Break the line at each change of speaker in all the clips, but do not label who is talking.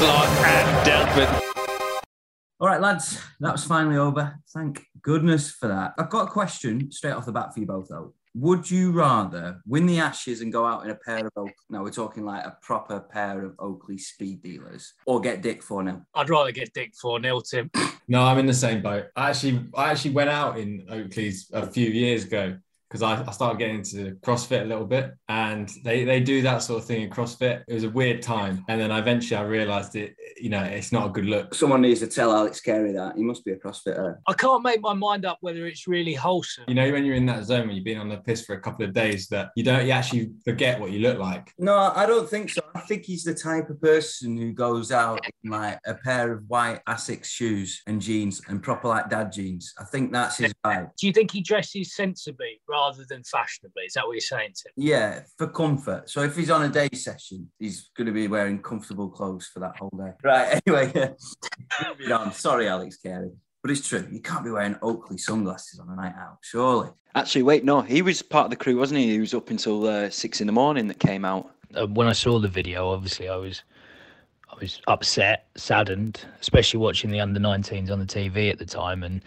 onslaught and dealt with.
All right, lads, that was finally over. Thank goodness for that. I've got a question straight off the bat for you both, though. Would you rather win the Ashes and go out in a pair of Oakley? Now we're talking like a proper pair of Oakley speed dealers, or get Dick for now.
I'd rather get Dick 4 0, Tim.
No, I'm in the same boat. I actually, I actually went out in Oakley's a few years ago because I, I started getting into CrossFit a little bit, and they they do that sort of thing in CrossFit. It was a weird time, and then eventually I realised it. You know, it's not a good look.
Someone needs to tell Alex Carey that he must be a CrossFitter.
I can't make my mind up whether it's really wholesome.
You know, when you're in that zone when you've been on the piss for a couple of days, that you don't you actually forget what you look like.
No, I don't think so. I think he's the type of person who goes out in like a pair of white Asics shoes and jeans and proper like dad jeans. I think that's his vibe.
Do you think he dresses sensibly rather than fashionably? Is that what you're saying, Tim?
Yeah, for comfort. So if he's on a day session, he's going to be wearing comfortable clothes for that whole day. Right. Anyway, moving on. Sorry, Alex Carey. But it's true. You can't be wearing Oakley sunglasses on a night out, surely.
Actually, wait, no, he was part of the crew, wasn't he? He was up until uh, six in the morning that came out.
uh, when I saw the video, obviously I was I was upset, saddened, especially watching the under 19s on the TV at the time, and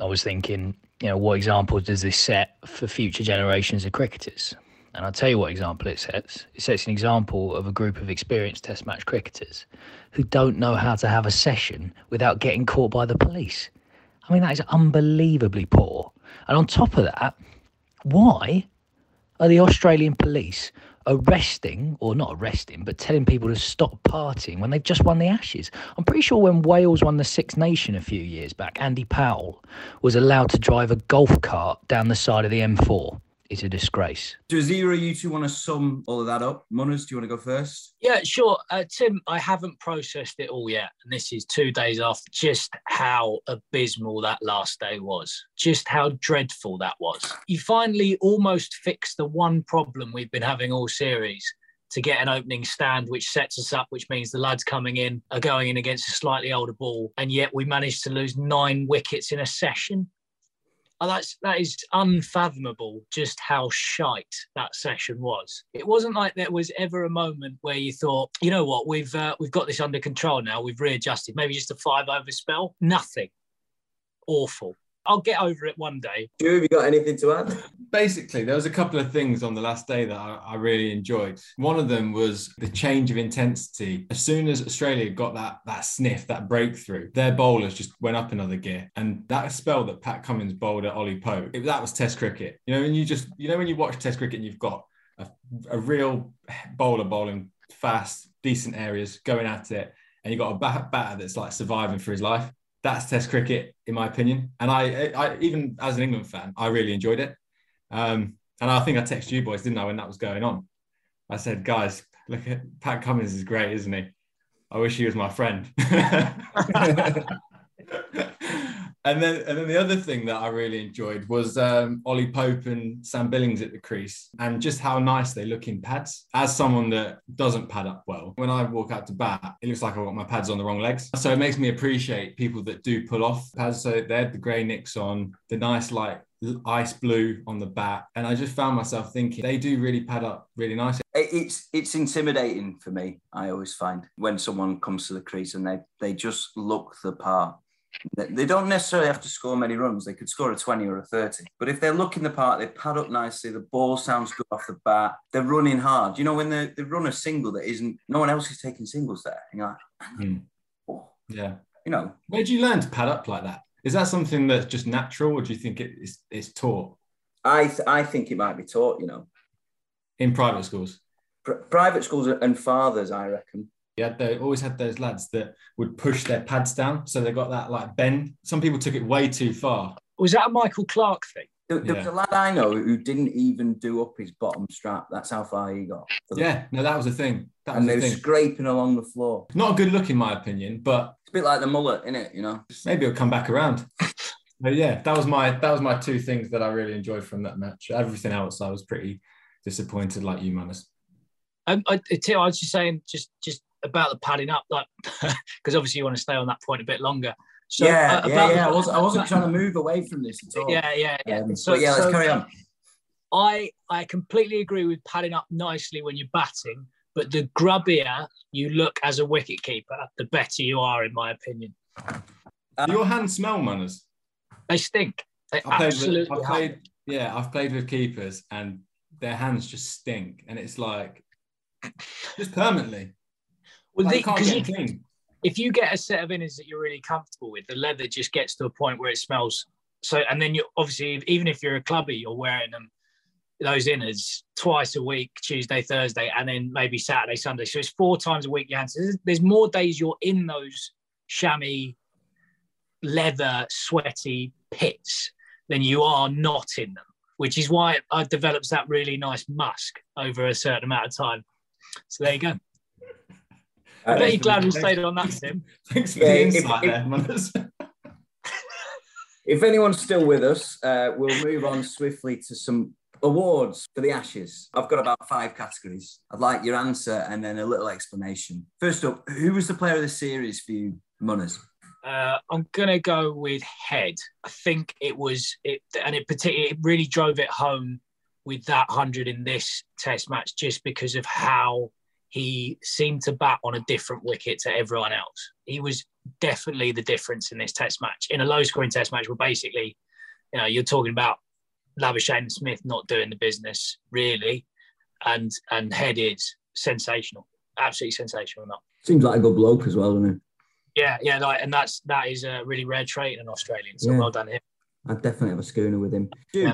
I was thinking, you know, what example does this set for future generations of cricketers? And I'll tell you what example it sets. It sets an example of a group of experienced Test match cricketers who don't know how to have a session without getting caught by the police. I mean, that is unbelievably poor. And on top of that, why are the Australian police arresting, or not arresting, but telling people to stop partying when they've just won the Ashes? I'm pretty sure when Wales won the Six Nation a few years back, Andy Powell was allowed to drive a golf cart down the side of the M4. It's a disgrace.
Does either of you two want to sum all of that up? Munners, do you want to go first?
Yeah, sure. Uh, Tim, I haven't processed it all yet. And this is two days after just how abysmal that last day was, just how dreadful that was. You finally almost fixed the one problem we've been having all series to get an opening stand, which sets us up, which means the lads coming in are going in against a slightly older ball. And yet we managed to lose nine wickets in a session. Oh, that's that is unfathomable just how shite that session was. It wasn't like there was ever a moment where you thought, you know what, we've uh, we've got this under control now. We've readjusted. Maybe just a five over spell. Nothing. Awful. I'll get over it one day.
Stu, have you got anything to add?
Basically, there was a couple of things on the last day that I, I really enjoyed. One of them was the change of intensity. As soon as Australia got that that sniff, that breakthrough, their bowlers just went up another gear. And that spell that Pat Cummins bowled at Ollie Pope, it, that was Test cricket. You know, and you just you know when you watch Test cricket and you've got a, a real bowler bowling fast, decent areas, going at it, and you've got a bat- batter that's like surviving for his life that's Test cricket, in my opinion. And I, I even as an England fan, I really enjoyed it. Um, and I think I texted you boys, didn't I, when that was going on? I said, guys, look at Pat Cummins is great, isn't he? I wish he was my friend. and then, and then the other thing that I really enjoyed was um, Ollie Pope and Sam Billings at the crease, and just how nice they look in pads. As someone that doesn't pad up well, when I walk out to bat, it looks like I've got my pads on the wrong legs. So it makes me appreciate people that do pull off pads. So they had the grey nicks on, the nice like ice blue on the bat, and I just found myself thinking they do really pad up really nicely.
It's it's intimidating for me. I always find when someone comes to the crease and they they just look the part. They- don't necessarily have to score many runs. They could score a 20 or a 30. But if they're looking the part, they pad up nicely. The ball sounds good off the bat. They're running hard. You know, when they, they run a single that isn't, no one else is taking singles there. And you're like,
hmm.
oh,
Yeah.
you know,
Where do you learn to pad up like that? Is that something that's just natural, or do you think it is it's taught
I, th- I think it might be taught, you know.
in private schools?
Pr- private schools and fathers, I reckon.
Yeah, they always had those lads that would push their pads down, so they got that like bend. Some people took it way too far.
Was that a Michael Clarke thing?
There, there was a lad I know who didn't even do up his bottom strap. That's how far he got.
Yeah, no, that was a thing. That
and
a
they were scraping along the floor.
Not a good look, in my opinion, but
It's a bit like the mullet, isn't it? You know,
maybe it'll come back around. But yeah, that was my that was my two things that I really enjoyed from that match. Everything else, I was pretty disappointed, like you, Munners.
Um, I, I, I was just saying, just just about the padding up, like because obviously you want to stay on that point a bit longer. So,
yeah,
uh,
yeah,
about
yeah. I
the-
wasn't, I wasn't trying to move away from this at all.
Yeah, yeah, yeah.
Um,
so,
but yeah, let's
so
carry on.
I I completely agree with padding up nicely when you're batting, but the grubbier you look as a wicket keeper, the better you are, in my opinion.
Your hands smell, Munners.
They stink. They
I've played,
absolutely
with, I've played, yeah, I've played with keepers and their hands just stink, and it's like just permanently.
Well,
Like, you can't
'cause
get
you
them
can-
clean.
if you get a set of inners that you're really comfortable with, the leather just gets to a point where it smells. So, and then you obviously, even if you're a clubby, you're wearing them those inners twice a week, Tuesday, Thursday, and then maybe Saturday, Sunday. So it's four times a week. You so there's, there's more days you're in those chamois, leather, sweaty pits than you are not in them. Which is why it uh, develops that really nice musk over a certain amount of time. So there you go. I bet you're glad we stayed on that, Tim.
Thanks for
Yeah,
the
if-
insight
if-
there, Munners.
If anyone's still with us, uh, we'll move on swiftly to some awards for the Ashes. I've got about five categories. I'd like your answer and then a little explanation. First up, who was the player of the series for you, Munners?
Uh, I'm gonna go with Head. I think it was it, and it particularly it really drove it home with that hundred in this Test match, just because of how he seemed to bat on a different wicket to everyone else. He was definitely the difference in this Test match. In a low-scoring Test match, where basically, you know, you're talking about Labuschagne and Smith not doing the business really, and and Head is sensational, absolutely sensational. Not.
Seems like a good bloke as well, doesn't he?
Yeah, yeah, like, and that's that is a really rare trait in an Australian. So
Yeah.
well done him.
I'd definitely have a schooner with him. Stu,
Yeah.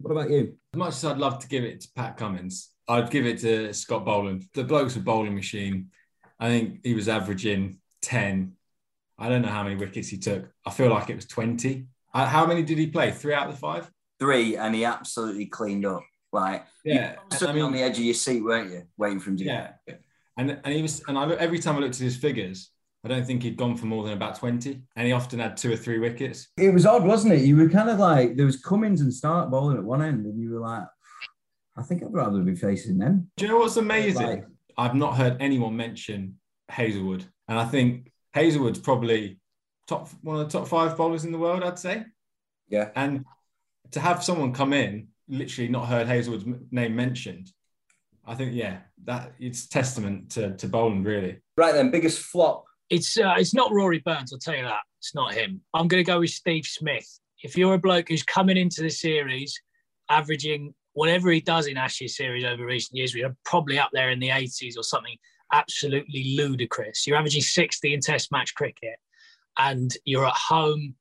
what about you?
As much as I'd love to give it to Pat Cummins, I'd give it to Scott Boland. The bloke's a bowling machine. I think he was averaging 10. I don't know how many wickets he took. I feel like it was 20. Uh, how many did he play? Three out of the five?
Three, and he absolutely cleaned up. Like,
Yeah.
you were
I
sitting on the edge of your seat, weren't you? Waiting for him to get
yeah. And, and he was, and I look, every time I looked at his figures, I don't think he'd gone for more than about 20. And he often had two or three wickets.
It was odd, wasn't it? You were kind of like there was Cummins and Stark bowling at one end, and you were like, I think I'd rather be facing them.
Do you know what's amazing?
Like-
I've not heard anyone mention Hazlewood. And I think Hazlewood's probably top one of the top five bowlers in the world, I'd say.
Yeah.
And to have someone come in, literally not heard Hazlewood's name mentioned, I think, yeah, that it's testament to, to Boland, really.
Right then, biggest flop.
It's uh, it's not Rory Burns, I'll tell you that. It's not him. I'm going to go with Steve Smith. If you're a bloke who's coming into the series, averaging whatever he does in Ashes series over recent years, we're probably up there in the 80s or something absolutely ludicrous. You're averaging 60 in Test match cricket, and you're at home.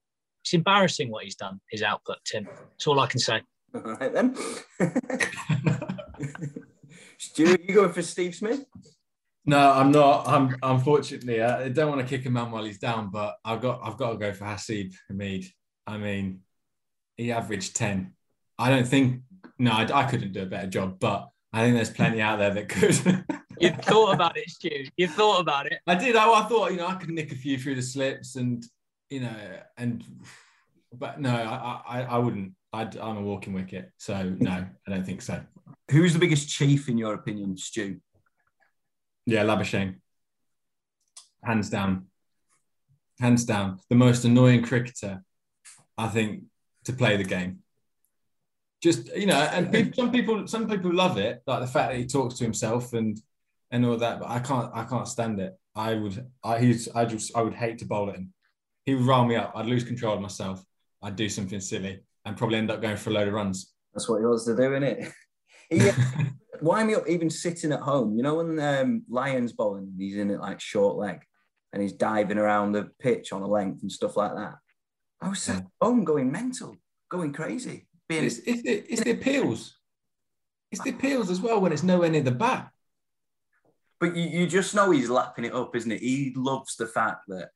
It's embarrassing what he's done. His output, Tim. That's all I can say.
All right then. Stuart, you going for Steve Smith?
No, I'm not. I'm unfortunately, I don't want to kick a man while he's down, but I've got I've got to go for Haseeb Hameed. I mean, he averaged 10. I don't think no, I, I couldn't do a better job, but I think there's plenty out there that could.
You thought about it, Stu. You thought about it.
I did. I, I thought, you know, I could nick a few through the slips and, you know, and, but no, I, I, I wouldn't. I'd, I'm a walking wicket. So no, I don't think so.
Who's the biggest chief in your opinion, Stu?
Yeah, Labuschagne. Hands down. Hands down. The most annoying cricketer, I think, to play the game. Just, you know, and people, some people some people love it, like the fact that he talks to himself and and all that, but I can't I can't stand it. I would I he's I just I would hate to bowl at him. He would rile me up. I'd lose control of myself. I'd do something silly and probably end up going for a load of runs.
That's what he wants to do, isn't it? He, wind me up even sitting at home. You know when um, Lyon's bowling, he's in it like short leg and he's diving around the pitch on a length and stuff like that. I was sat at home going mental, going crazy. Being,
It's, it's, the, it's the appeals. It's the appeals as well when it's nowhere near the bat.
but you, you just know he's lapping it up, isn't it? He loves the fact that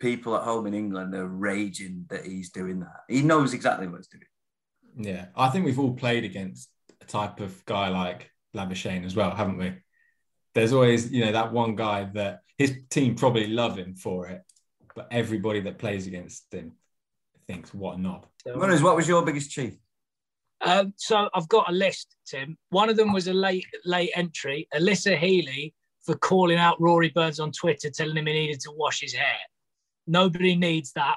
people at home in England are raging that he's doing that. He knows exactly what he's doing.
Yeah, I think we've all played against a type of guy like Labuschagne as well, haven't we? There's always, you know, that one guy that his team probably love him for it, but everybody that plays against him thinks, what a knob.
Munners, what was your biggest chief?
Um, so I've got a list, Tim. One of them was a late late entry, Alyssa Healy for calling out Rory Burns on Twitter, telling him he needed to wash his hair. Nobody needs that.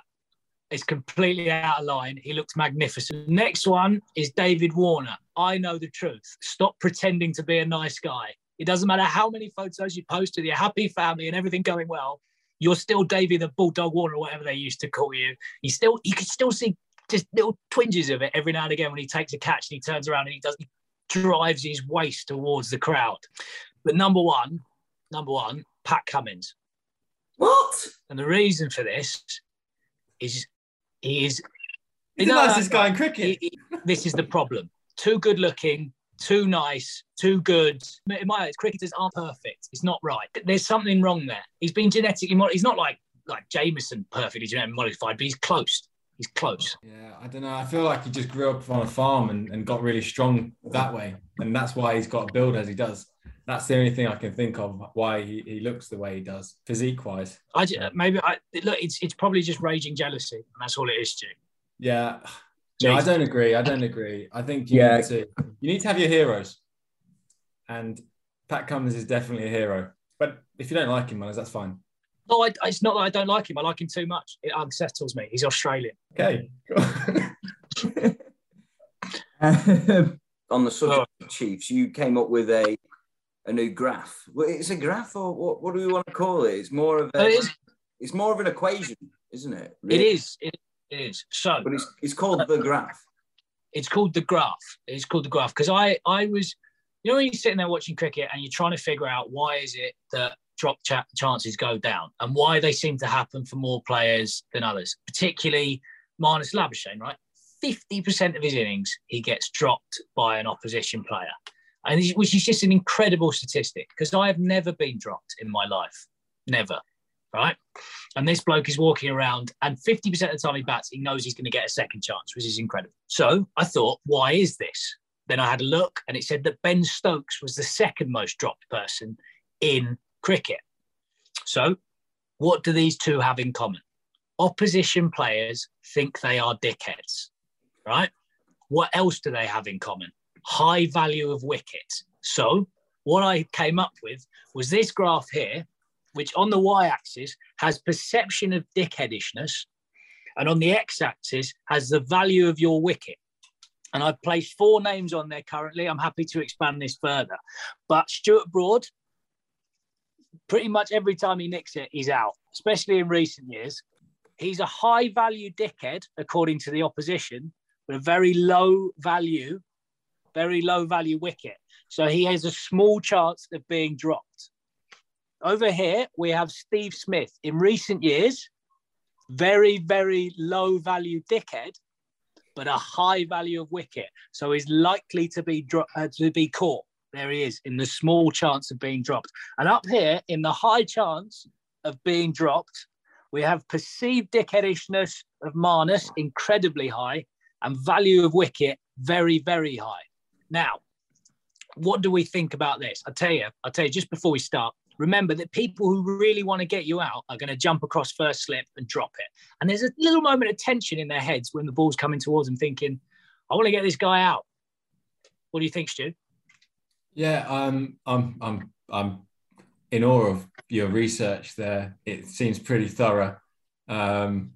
It's completely out of line. He looks magnificent. Next one is David Warner. I know the truth. Stop pretending to be a nice guy. It doesn't matter how many photos you post with your happy family and everything going well. You're still Davy the Bulldog Warner or whatever they used to call you. You still you can still see just little twinges of it every now and again when he takes a catch and he turns around and he does he drives his waist towards the crowd. But number one, number one, Pat Cummins.
What?
And the reason for this is he is
He's the
No,
nicest guy in cricket.
he- he- this is the problem. Too good looking, too nice, too good. In my eyes, cricketers aren't perfect. It's not right. There's something wrong there. He's been genetically modified. He's not like like Jameson perfectly genetically modified, but he's close. He's close.
Yeah, I don't know. I feel like he just grew up on a farm and, and got really strong that way. And that's why he's got a build as he does. That's the only thing I can think of why he, he looks the way he does, physique wise.
I maybe I look. It's it's probably just raging jealousy, and that's all it is, Stu.
Yeah. No, I don't agree. I don't agree. I think you
Yeah.
need to you need to have your heroes. And Pat Cummins is definitely a hero. But if you don't like him, man, that's fine.
No, I, it's not that I don't like him. I like him too much. It um, unsettles me. He's Australian.
Okay.
Um, On the subject oh. of Chiefs, you came up with a a new graph. Well, it's a graph, or what? What do we want to call it? It's more of a.
It is.
It's more of an equation, isn't it?
It is. It is. So
But it's it's called the graph.
it's called the graph. It's called the graph because I I was, you know, when you're sitting there watching cricket and you're trying to figure out why is it that drop cha- chances go down and why they seem to happen for more players than others, particularly Marnus Labuschagne, right? 50% of his innings he gets dropped by an opposition player, and which is just an incredible statistic because I have never been dropped in my life, never, right? And this bloke is walking around, and 50% of the time he bats, he knows he's going to get a second chance, which is incredible. So I thought, why is this? Then I had a look, and it said that Ben Stokes was the second most dropped person in cricket. So, what do these two have in common? Opposition players think they are dickheads, right? What else do they have in common? High value of wickets. So, what I came up with was this graph here, which on the y axis has perception of dickheadishness, and on the x axis has the value of your wicket. And I've placed four names on there currently. I'm happy to expand this further. But Stuart Broad, pretty much every time he nicks it, he's out, especially in recent years. He's a high value dickhead, according to the opposition, but a very low value, very low value wicket. So he has a small chance of being dropped. Over here, we have Steve Smith. In recent years, very, very low value dickhead, but a high value of wicket. So he's likely to be dro- uh, to be caught. There he is in the small chance of being dropped. And up here, in the high chance of being dropped, we have perceived dickheadishness of Marnus incredibly high and value of wicket very, very high. Now, what do we think about this? I tell you, I tell you, just before we start, remember that people who really want to get you out are going to jump across first slip and drop it. And there's a little moment of tension in their heads when the ball's coming towards them, thinking, I want to get this guy out. What do you think, Stu?
Yeah, um, I'm I'm I'm in awe of your research there. It seems pretty thorough. Um,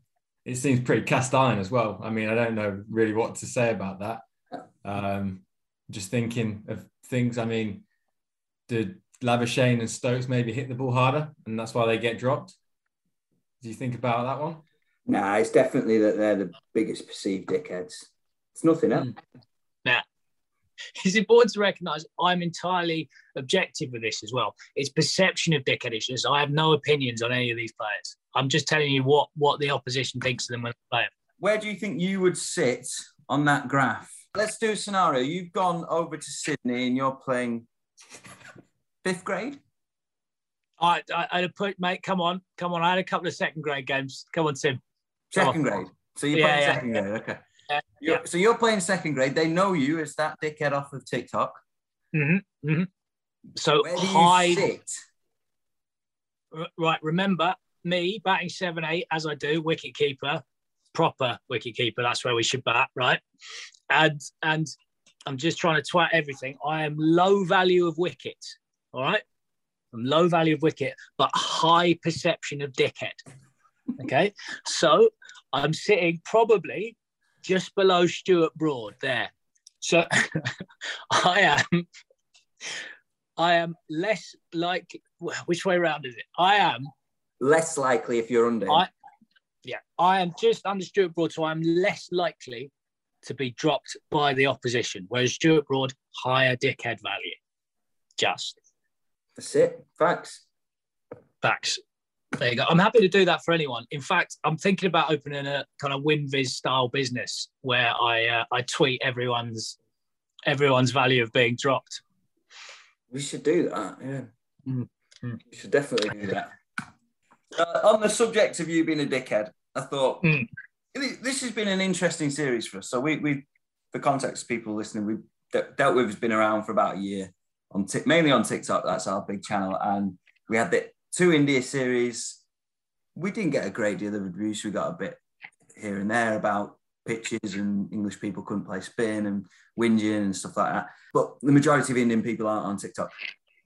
it seems pretty cast iron as well. I mean, I don't know really what to say about that. Um, just thinking of things. I mean, did Labuschagne and Stokes maybe hit the ball harder, and that's why they get dropped? Do you think about that one?
Nah, it's definitely that they're the biggest perceived dickheads. It's nothing else. Hmm.
It's important to recognise I'm entirely objective with this as well. It's perception of dickheadishness. I have no opinions on any of these players. I'm just telling you what, what the opposition thinks of them when they play them.
Where do you think you would sit on that graph? Let's do a scenario. You've gone over to Sydney and you're playing fifth grade.
I, I, I'd put, mate, come on, come on. I had a couple of second grade games. Come on, Tim.
Second grade. So you're
Yeah,
playing
yeah.
second grade. Okay. You're- So you're playing second grade. They know you as that dickhead off of TikTok.
hmm hmm So
Where do you
high,
sit?
Right. Remember me batting seven eight as I do, wicket keeper, proper wicket keeper. That's where we should bat, right? And and I'm just trying to twat everything. I am low value of wicket. All right, I'm low value of wicket, but high perception of dickhead. Okay, so I'm sitting probably just below Stuart Broad there. So I am. I am less like which way around is it? I am
Less likely if you're under.
I yeah, I am just under Stuart Broad, so I'm less likely to be dropped by the opposition. Whereas Stuart Broad, higher dickhead value. Just
That's it. Facts.
facts. There you go. I'm happy to do that for anyone. In fact, I'm thinking about opening a kind of WinViz style business where I uh, I tweet everyone's everyone's value of being dropped.
We should do that. Yeah.
Mm, mm.
We should definitely do that. Uh, on the subject of you being a dickhead, I thought
Mm.
this has been an interesting series for us. So we, we for context, people listening, we've de- dealt with has been around for about a year on Tik mainly on TikTok. That's our big channel, and we had the two India series. We didn't get a great deal of abuse. We got a bit here and there about pitches and English people couldn't play spin and whinging and stuff like that. But the majority of Indian people aren't on TikTok.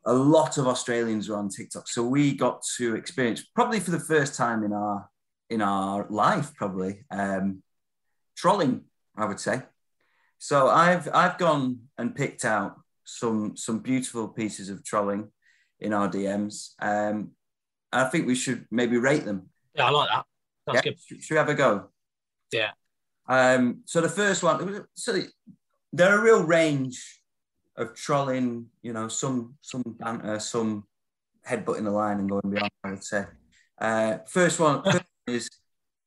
A lot of Australians are on TikTok, so we got to experience probably for the first time in our in our life, probably um, trolling. I would say. So I've I've gone and picked out some some beautiful pieces of trolling in our DMs. Um, I think we should maybe rate them.
Yeah, I like that. That's
Yeah?
good.
Should, we have a go?
Yeah.
Um, so the first one, so there are a real range of trolling. You know, some some banter, some headbutting the line and going beyond. I would say. Uh, first one is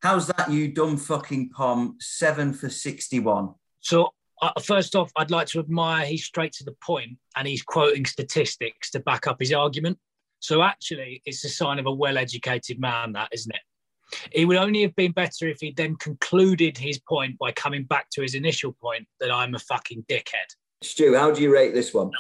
how's that you dumb fucking pom seven for sixty one.
So uh, first off, I'd like to admire he's straight to the point and he's quoting statistics to back up his argument. So actually, it's a sign of a well-educated man, that isn't it? It would only have been better if he then concluded his point by coming back to his initial point that I'm a fucking dickhead.
Stu, how do you rate this one?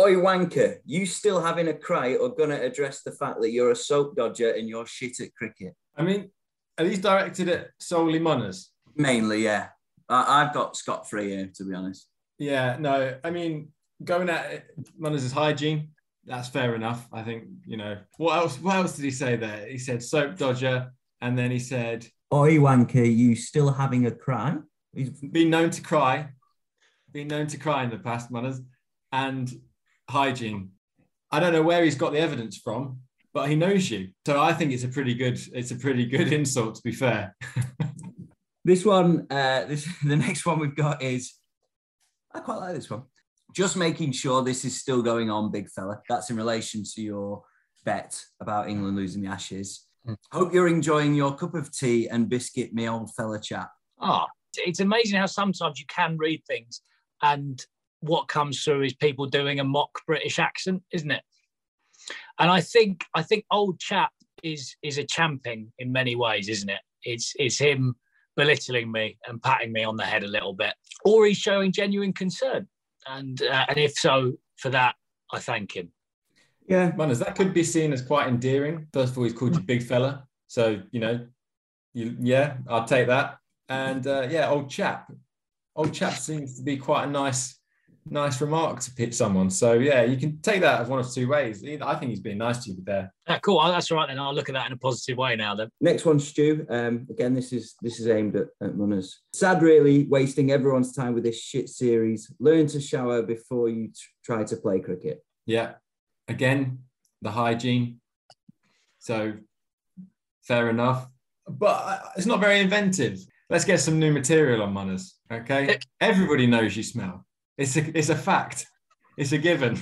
Oi, wanker, you still having a cry or gonna address the fact that you're a soap dodger and you're shit at cricket?
I mean, are these directed at solely Munners?
Mainly, yeah. I- I've got Scott free here, to be honest.
Yeah, no, I mean, going at it, Munners' hygiene, that's fair enough. I think, you know, what else? What else did he say there? He said soap dodger, and then he said
Oi, wanker, you still having a cry? He's
been known to cry, been known to cry in the past, Munners, and hygiene. I don't know where he's got the evidence from, but he knows you. So I think it's a pretty good, it's a pretty good insult, to be fair.
This one, uh, this the next one we've got is I quite like this one. Just making sure this is still going on, big fella. That's in relation to your bet about England losing the Ashes.
Hmm.
Hope you're enjoying your cup of tea and biscuit, me old fella chap.
Ah, it's amazing how sometimes you can read things and what comes through is people doing a mock British accent, isn't it? And I think I think old chap is is a champion in many ways, isn't it? It's it's him belittling me and patting me on the head a little bit, or he's showing genuine concern. And uh, and if so, for that, I thank him.
Yeah,
Munners, that could be seen as quite endearing. First of all, he's called you big fella. So, you know, you, yeah, I'll take that. And uh, yeah, old chap. Old chap seems to be quite a nice, nice remark to pitch someone. So yeah, you can take that as one of two ways. Either- I think he's being nice to you there.
Ah, cool. Oh, that's all right then. I'll look at that in a positive way now. Then.
Next one, Stu. Um, again, this is this is aimed at, at Munners. Sad, really, wasting everyone's time with this shit series. Learn to shower before you t- try to play cricket.
Yeah. Again, the hygiene. So fair enough. But uh, it's not very inventive. Let's get some new material on Munners. Okay. Everybody knows you smell. It's a it's a fact. It's a given.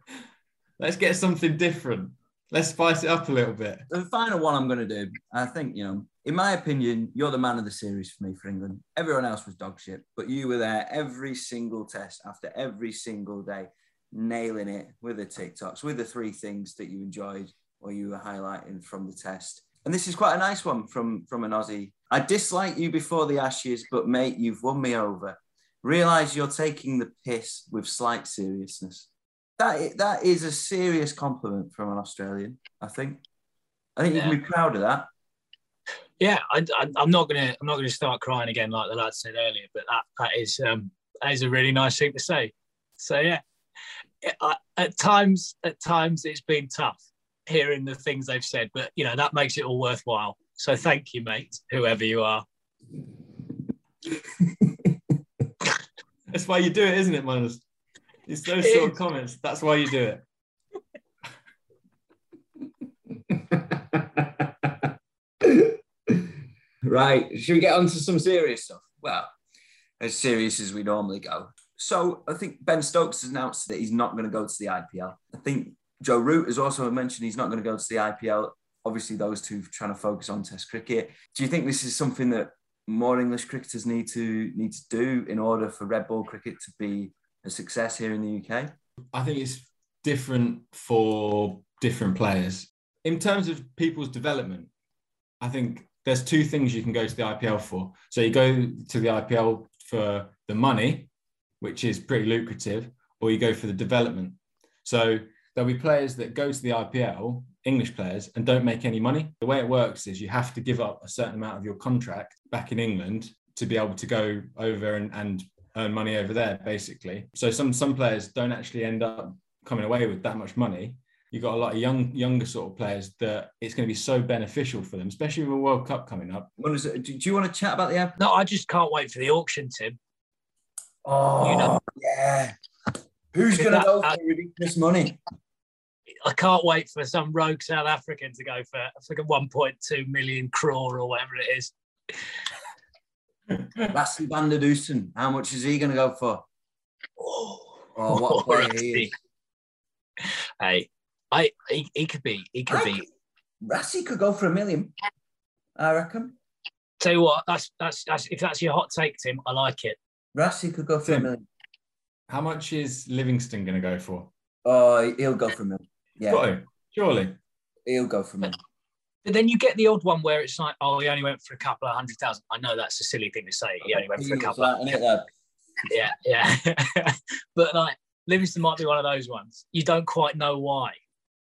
Let's get something different. Let's spice it up a little bit.
The final one I'm going to do, I think, you know, in my opinion, you're the man of the series for me for England. Everyone else was dog shit, but you were there every single test after every single day, nailing it with the TikToks, with the three things that you enjoyed or you were highlighting from the test. And this is quite a nice one from, from an Aussie. I dislike you before the Ashes, but mate, you've won me over. Realize you're taking the piss with slight seriousness. That that is a serious compliment from an Australian. I think. I think you can be proud of that.
Yeah, I, I'm not gonna I'm not gonna start crying again like the lad said earlier, but that that is um that is a really nice thing to say. So yeah, I, at times at times it's been tough hearing the things they've said, but you know that makes it all worthwhile. So thank you, mate, whoever you are.
That's why you do it, isn't it, Munners? It's those sort of comments. That's why you do it.
right. Should we get on to some serious stuff? Well, as serious as we normally go. So I think Ben Stokes has announced that he's not going to go to the IPL. I think Joe Root has also mentioned he's not going to go to the IPL. Obviously, those two trying to focus on Test cricket. Do you think this is something that more English cricketers need to need to do in order for red ball cricket to be a success here in the UK?
I think it's different for different players. In terms of people's development, I think there's two things you can go to the IPL for. So you go to the IPL for the money, which is pretty lucrative, or you go for the development. So there'll be players that go to the IPL, English players, and don't make any money. The way it works is you have to give up a certain amount of your contract back in England to be able to go over and, and earn money over there, basically. So some some players don't actually end up coming away with that much money. You've got a lot of young, younger sort of players that it's going to be so beneficial for them, especially with a World Cup coming up.
What is it? Do you want to chat about the app?
No, I just can't wait for the auction, Tim.
Oh,
You know-
yeah. Who's going to
That-
go
uh,
for ridiculous money?
I can't wait for some rogue South African to go for for like a 1.2 million crore or whatever it is.
Rassie van der Dussen. How much is he going to go for? Oh. oh, what a player he is.
Hey, I he, he could be he could be.
Rassie could go for a million, I reckon.
Tell you what, that's that's that's if that's your hot take, Tim, I like it.
Rassie could go for a million.
How much is Livingstone going to go for?
Oh, he'll go for a million. Yeah,
Got to, surely.
he'll go for a million.
But then you get the odd one where it's like, oh, he only went for a couple of hundred thousand. I know that's a silly thing to say. He only went for a couple.
like, innit, lad?
Yeah, yeah. but like Livingstone might be one of those ones. You don't quite know why.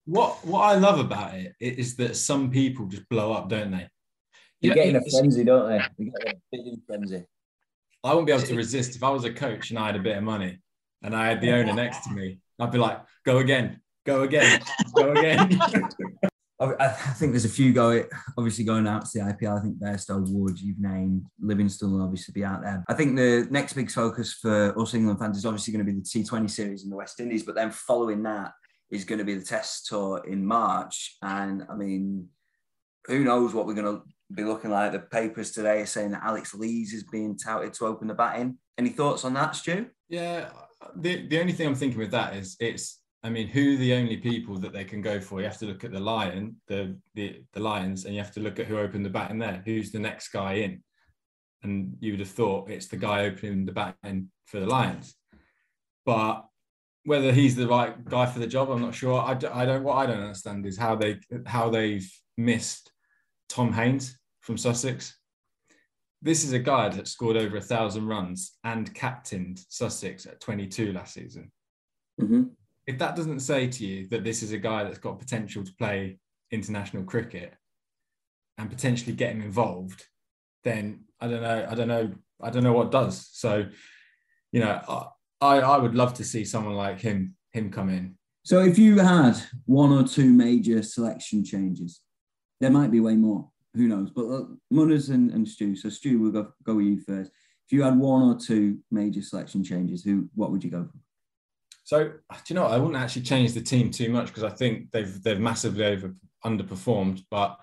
What what I love about it is that some people just blow up, don't they?
They
Yeah,
get in a frenzy, don't they? They get in a bidding frenzy.
I wouldn't be able to resist if I was a coach and I had a bit of money and I had the owner next to me. I'd be like, go again, go again, go again.
I think there's a few go obviously going out to the IPL. I think Bairstow, Wood, you've named Livingstone will obviously be out there. I think the next big focus for us England fans is obviously going to be the T20 series in the West Indies, but then following that is going to be the Test tour in March. And I mean, who knows what we're going to be looking like? The papers today are saying that Alex Lees is being touted to open the batting. Any thoughts on that, Stu?
yeah, the, the only thing I'm thinking with that is it's I mean, who are the only people that they can go for? You have to look at the lion, the the, the lions, and you have to look at who opened the bat in there. Who's the next guy in? And you would have thought it's the guy opening the bat in for the lions. But whether he's the right guy for the job, I'm not sure. I, I don't. What I don't understand is how they how they've missed Tom Haines from Sussex. This is a guy that scored over a thousand runs and captained Sussex at 22 last season
Mm-hmm.
If that doesn't say to you that this is a guy that's got potential to play international cricket and potentially get him involved, then I don't know. I don't know. I don't know what does. So, you know, I I would love to see someone like him him come in.
So if you had one or two major selection changes, there might be way more. Who knows? But uh, Munners and, and Stu. So Stu, we'll go, go with you first. If you had one or two major selection changes, who what would you go for?
So, do you know? I wouldn't actually change the team too much because I think they've they've massively over underperformed, but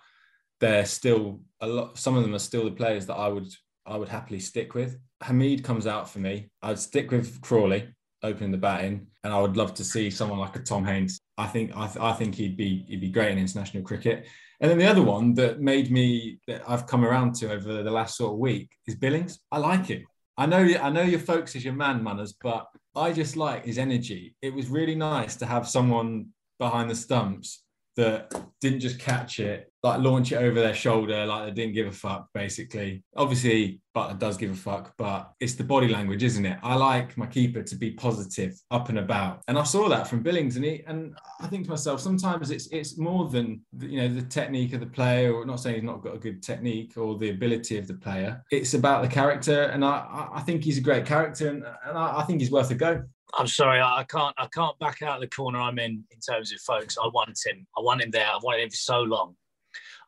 they're still a lot. Some of them are still the players that I would I would happily stick with. Hameed comes out for me. I'd stick with Crawley opening the batting, and I would love to see someone like a Tom Haines. I think I, th- I think he'd be he'd be great in international cricket. And then the other one that made me that I've come around to over the last sort of week is Billings. I like him. I know I know your Foakes is your man, Munners, but I just like his energy. It was really nice to have someone behind the stumps that didn't just catch it, like launch it over their shoulder, like they didn't give a fuck, basically. Obviously, Buttler does give a fuck, but it's the body language, isn't it? I like my keeper to be positive, up and about. And I saw that from Billings, and he and I think to myself, sometimes it's it's more than you know the technique of the player, or not saying he's not got a good technique or the ability of the player. It's about the character, and I I- think he's a great character, and, and I, I think he's worth a go.
I'm sorry, I can't I can't back out of the corner I'm in in terms of Foakes. I want him. I want him there. I've wanted him for so long.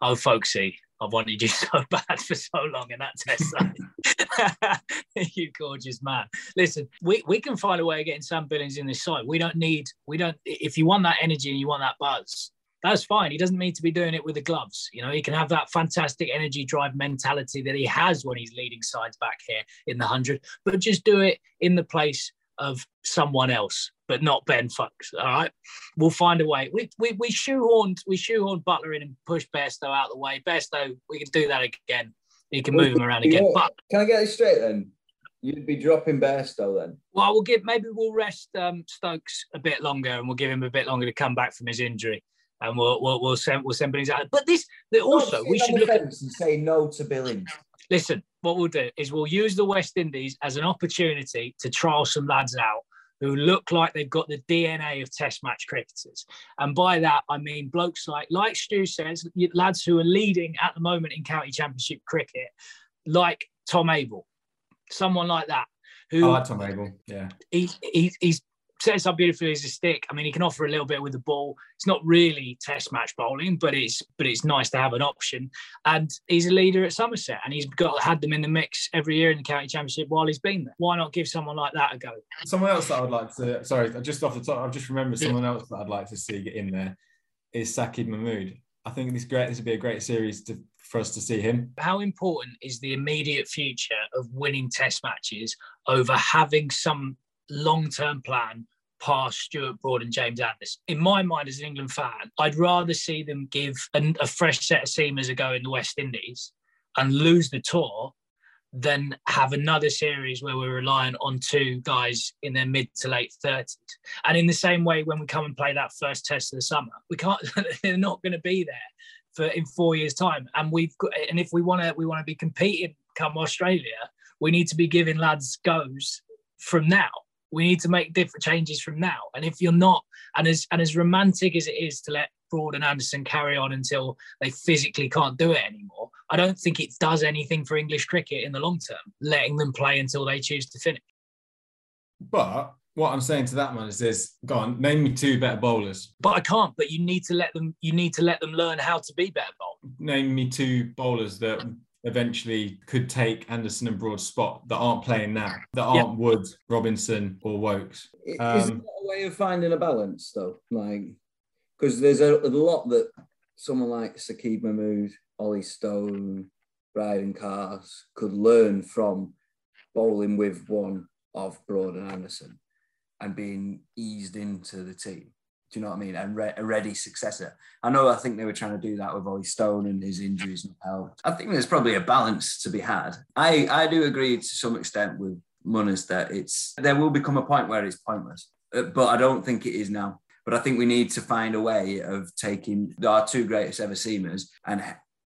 Oh, folksy, I've wanted you so bad for so long in that test. you gorgeous man. Listen, we, we can find a way of getting Sam Billings in this side. We don't need, we don't, if you want that energy and you want that buzz, that's fine. He doesn't need to be doing it with the gloves. You know, he can have that fantastic energy drive mentality that he has when he's leading sides back here in the 100, but just do it in the place of someone else, but not Ben Foakes. All right, we'll find a way. We we we shoehorned we shoehorned Buttler in and pushed Bairstow out of the way. Bairstow, we can do that again. You can move him around again. But
can I get it straight then? You'd be dropping Bairstow then.
Well, we'll give maybe we'll rest um, Stokes a bit longer, and we'll give him a bit longer to come back from his injury, and we'll we'll, we'll send we'll send Billings out. But this also we should look
at and say no to Billings.
Listen, what we'll do is we'll use the West Indies as an opportunity to trial some lads out who look like they've got the DNA of Test match cricketers. And by that, I mean blokes like, like Stu says, lads who are leading at the moment in county championship cricket, like Tom Abell, someone like that.
Who, I like Tom Abell, yeah.
He, he, he's sets up beautifully as a stick. I mean, he can offer a little bit with the ball. It's not really test match bowling, but it's but it's nice to have an option. And he's a leader at Somerset, and he's got had them in the mix every year in the county championship while he's been there. Why not give someone like that a go?
Someone else that I would like to. Sorry, just off the top, I've just remembered someone else that I'd like to see get in there is Saqib Mahmood. I think this great. This would be a great series to, for us to see him.
How important is the immediate future of winning Test matches over having some long-term plan past Stuart Broad and James Anderson. In my mind, as an England fan, I'd rather see them give an, a fresh set of seamers a go in the West Indies and lose the tour than have another series where we're relying on two guys in their mid to late 30s. And in the same way, when we come and play that first test of the summer, we can't, they're not going to be there for in four years' time. And we've got, and if we want to, we want to be competing come Australia, we need to be giving lads goes from now we need to make different changes from now. And if you're not, and as and as romantic as it is to let Broad and Anderson carry on until they physically can't do it anymore, I don't think it does anything for English cricket in the long term, letting them play until they choose to finish.
But what I'm saying to that man is this: go on, name me two better bowlers.
But I can't. But you need to let them. You need to let them learn how to be better bowlers.
Name me two bowlers that eventually could take Anderson and Broad's spot that aren't playing now, that aren't yep. Wood, Robinson, or Woakes.
Um, Is a way of finding a balance though? Like, because there's a, a, lot that someone like Saqib Mahmood, Ollie Stone, Brydon Carse could learn from bowling with one of Broad and Anderson and being eased into the team. Do you know what I mean? And re- a ready successor. I know. I think they were trying to do that with Ollie Stone and his injuries and helped. I think there's probably a balance to be had. I I do agree to some extent with Munners that it's there will become a point where it's pointless, uh, but I don't think it is now. But I think we need to find a way of taking our two greatest ever seamers and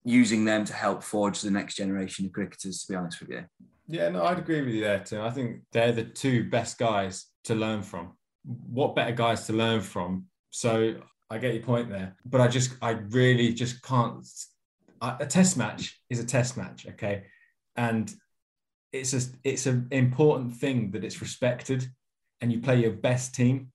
using them to help forge the next generation of cricketers. To be honest with you.
Yeah, no, I'd agree with you there, Tim. I think they're the two best guys to learn from what better guys to learn from? So I get your point there, but I just, I really just can't. A test match is a test match, okay, and it's a, it's an important thing that it's respected, and you play your best team.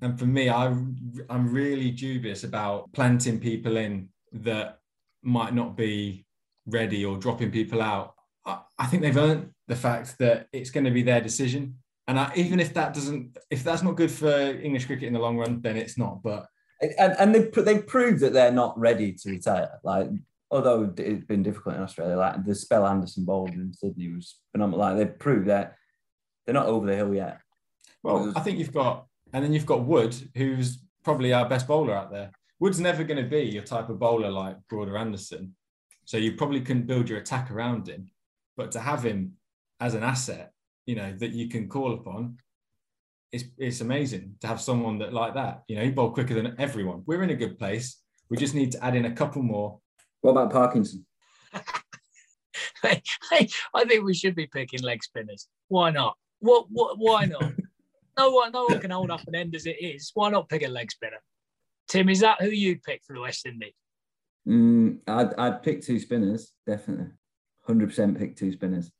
And for me, I, I'm really dubious about planting people in that might not be ready or dropping people out. I, I think they've earned the fact that it's going to be their decision and I, even if that doesn't, if that's not good for English cricket in the long run, then it's not. But
and and they they proved that they're not ready to retire. Like although it's been difficult in Australia, like the spell Anderson bowled in Sydney was phenomenal. Like they proved that they're not over the hill yet.
Well, I think you've got, and then you've got Wood, who's probably our best bowler out there. Wood's never going to be your type of bowler like Broader Anderson, so you probably couldn't build your attack around him. But to have him as an asset you know that you can call upon it's, it's amazing to have someone that like that you know he bowled quicker than everyone. We're in a good place. We just need to add in a couple more.
What about parkinson?
Hey, hey, i think we should be picking leg spinners. Why not? What, what why not? No one no one can hold up an end as it is. Why not pick a leg spinner? Tim is that who you'd pick for the west indies?
Mm, I'd, I'd pick two spinners definitely. 100% pick two spinners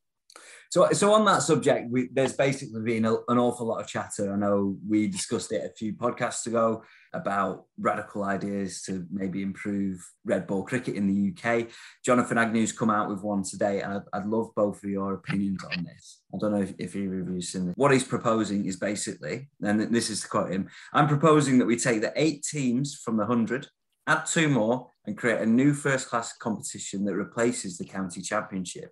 So, so on that subject, we, there's basically been a, an awful lot of chatter. I know we discussed it a few podcasts ago about radical ideas to maybe improve red ball cricket in the UK. Jonathan Agnew's come out with one today, and I'd, I'd love both of your opinions on this. I don't know if, if either of you've seen this. What he's proposing is basically, and this is to quote him, I'm proposing that we take the eight teams from the 100, add two more, and create a new first class competition that replaces the county championship.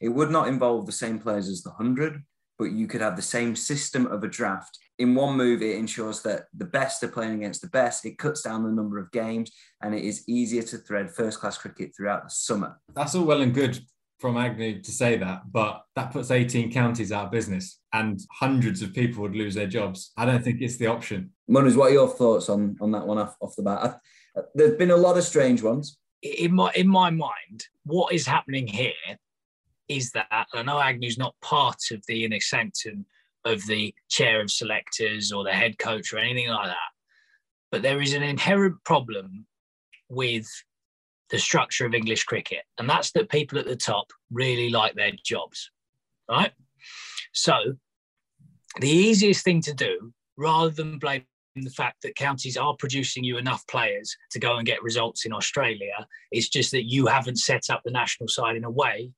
It would not involve the same players as the 100, but you could have the same system of a draft. In one move, it ensures that the best are playing against the best. It cuts down the number of games and it is easier to thread first class cricket throughout the summer.
That's all well and good from Agnew to say that, but that puts 18 counties out of business and hundreds of people would lose their jobs. I don't think it's the option.
Munners, what are your thoughts on, on that one off, off the bat? I, there's been a lot of strange ones.
In my in my mind, what is happening here is that I know Agnew's not part of the inner sanctum of the chair of selectors or the head coach or anything like that, but there is an inherent problem with the structure of English cricket, and that's that people at the top really like their jobs, right? So the easiest thing to do, rather than blame the fact that counties are producing you enough players to go and get results in Australia, is just that you haven't set up the national side in a way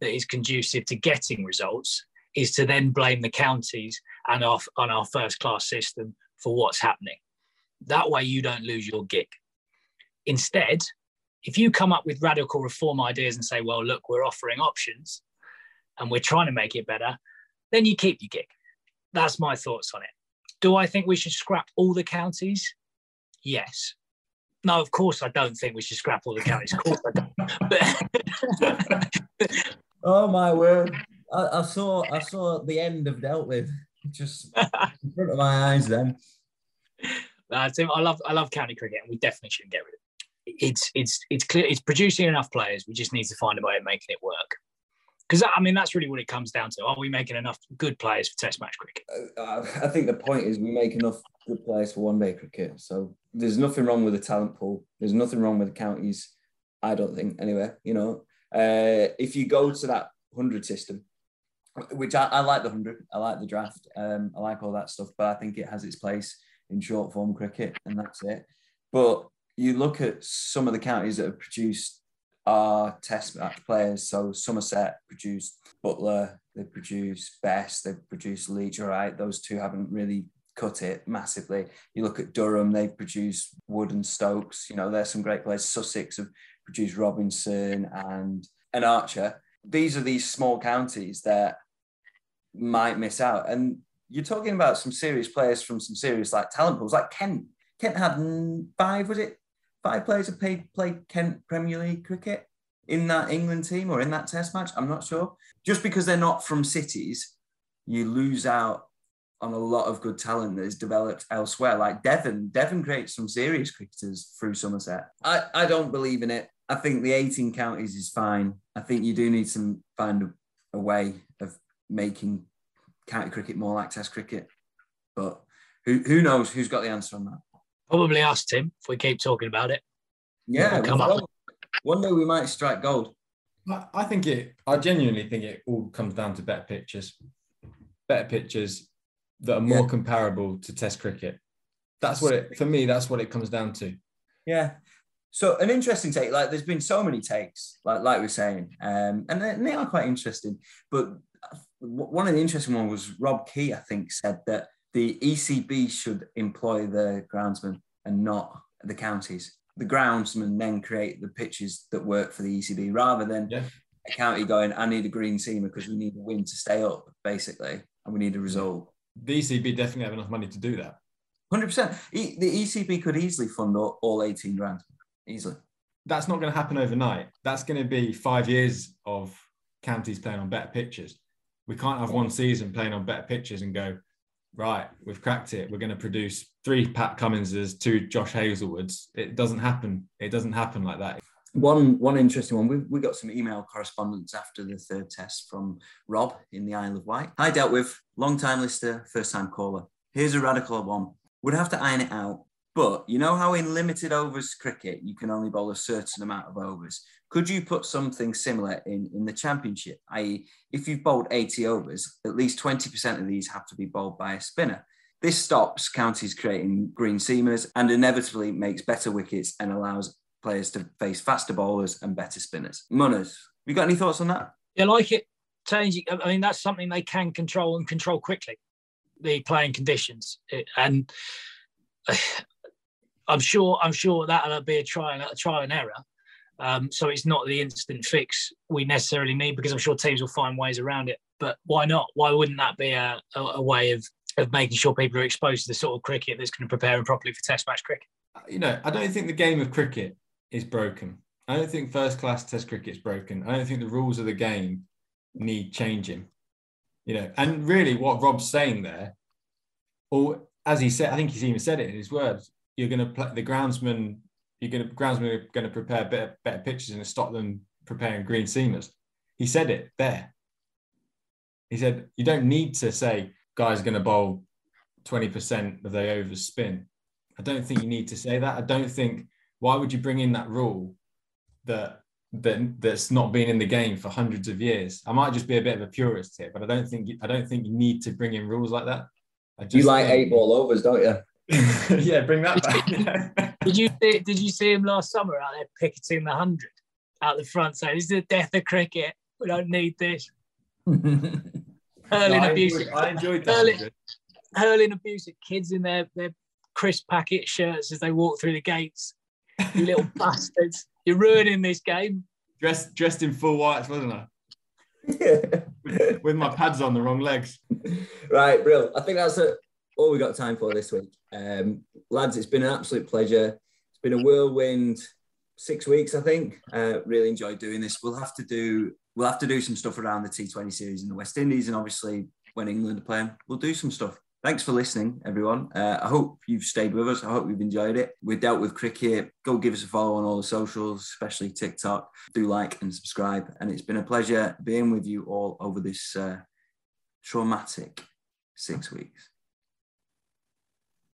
that is conducive to getting results is to then blame the counties and our, on our first class system for what's happening. That way, you don't lose your gig. Instead, if you come up with radical reform ideas and say, well, look, we're offering options and we're trying to make it better, then you keep your gig. That's my thoughts on it. Do I think we should scrap all the counties? Yes. No, of course I don't think we should scrap all the counties. Of course I
don't. Oh my word! I, I, saw I saw the end of dealt with just in front of my eyes. Then,
uh, Tim, I love I love county cricket, and we definitely shouldn't get rid of it. It's it's it's clear it's producing enough players. We just need to find a way of making it work. Because I mean, that's really what it comes down to. Are we making enough good players for Test match cricket?
Uh, I think the point is we make enough good players for one day cricket. So there's nothing wrong with the talent pool. There's nothing wrong with the counties. I don't think anyway. You know, uh, if you go to that 100 system, which I, I like the 100, I like the draft, um, I like all that stuff, but I think it has its place in short form cricket, and that's it. But you look at some of the counties that have produced our test match players. So Somerset produced Buttler, they produced Bess, they produced Leach. All right, those two haven't really cut it massively. You look at Durham, they've produced Wood and Stokes. You know, there's some great players. Sussex have produced Robinson and an Archer. These are these small counties that might miss out. And you're talking about some serious players from some serious like talent pools, like Kent. Kent had five, was it five players have played, played Kent Premier League cricket in that England team or in that test match? I'm not sure. Just because they're not from cities, you lose out on a lot of good talent that is developed elsewhere. Like Devon, Devon creates some serious cricketers through Somerset. I, I don't believe in it. I think the 18 counties is fine. I think you do need to find a, a way of making county cricket more like Test cricket. But who, who knows who's got the answer on that?
Probably ask Tim, if we keep talking about it.
Yeah, we'll come up. One day we might strike gold.
I think it, I genuinely think it all comes down to better pitches. Better pitches that are more yeah. comparable to Test cricket. That's what it, for me, that's what it comes down to.
Yeah. So an interesting take, like there's been so many takes, like like we're saying, um, and, they, and they are quite interesting. But one of the interesting ones was Rob Key, I think, said that the ECB should employ the groundsman and not the counties. The groundsman then create the pitches that work for the ECB rather than yeah. a county going, I need a green seamer because we need a win to stay up, basically, and we need a result.
The ECB definitely have enough money to do that.
100%. The ECB could easily fund all 18 grand easily.
That's not going to happen overnight. That's going to be five years of counties playing on better pitches. We can't have one season playing on better pitches and go, right, we've cracked it. We're going to produce three Pat Cumminses, two Josh Hazlewoods. It doesn't happen. It doesn't happen like that.
One one interesting one. We, we got some email correspondence after the third test from Rob in the Isle of Wight. I dealt with long time listener, first time caller. Here's a radical one. Would have to iron it out But you know how in limited overs cricket, you can only bowl a certain amount of overs. Could you put something similar in, in the championship? I.e., if you've bowled 80 overs, at least 20% of these have to be bowled by a spinner. This stops counties creating green seamers and inevitably makes better wickets and allows players to face faster bowlers and better spinners. Munners, you got any thoughts on that?
You like it changing? I mean, that's something they can control and control quickly. The playing conditions, it, and uh, I'm sure I'm sure that'll be a trial a trial and error. Um, so it's not the instant fix we necessarily need because I'm sure teams will find ways around it. But why not? Why wouldn't that be a, a, a way of of making sure people are exposed to the sort of cricket that's going to prepare them properly for Test match cricket?
You know, I don't think the game of cricket is broken. I don't think first class Test cricket is broken. I don't think the rules of the game need changing. You know, and really, what Rob's saying there, or as he said, I think he's even said it in his words you're going to play the groundsman. You're going to groundsman are going to prepare better better pitches and stop them preparing green seamers. He said it there. He said you don't need to say guys going to bowl 20% of their overs spin. I don't think you need to say that. I don't think why would you bring in that rule that that that's not been in the game for hundreds of years. I might just be a bit of a purist here, but I don't think I don't think you need to bring in rules like that.
you like think, eight ball overs, don't you?
yeah, bring that back.
did you see, did you see him last summer out there picketing the hundred out the front saying this is the death of cricket. We don't need this. hurling
no,
abuse.
Enjoyed, I enjoyed that.
Hurling, hurling abuse at kids in their, their crisp packet shirts as they walk through the gates. You little bastards. You're ruining this game.
Dressed dressed in full whites, wasn't I? Yeah. with, with, my pads on the wrong legs.
Right, Brill. I think that's it all we got time for this week. Um, lads, it's been an absolute pleasure. It's been a whirlwind six weeks, I think. Uh, really enjoyed doing this. We'll have to do we'll have to do some stuff around the T20 series in the West Indies, and obviously when England are playing, we'll do some stuff. Thanks for listening, everyone. Uh, I hope you've stayed with us. I hope you've enjoyed it. We've dealt with cricket. Go give us a follow on all the socials, especially TikTok. Do like and subscribe. And it's been a pleasure being with you all over this uh, traumatic six weeks.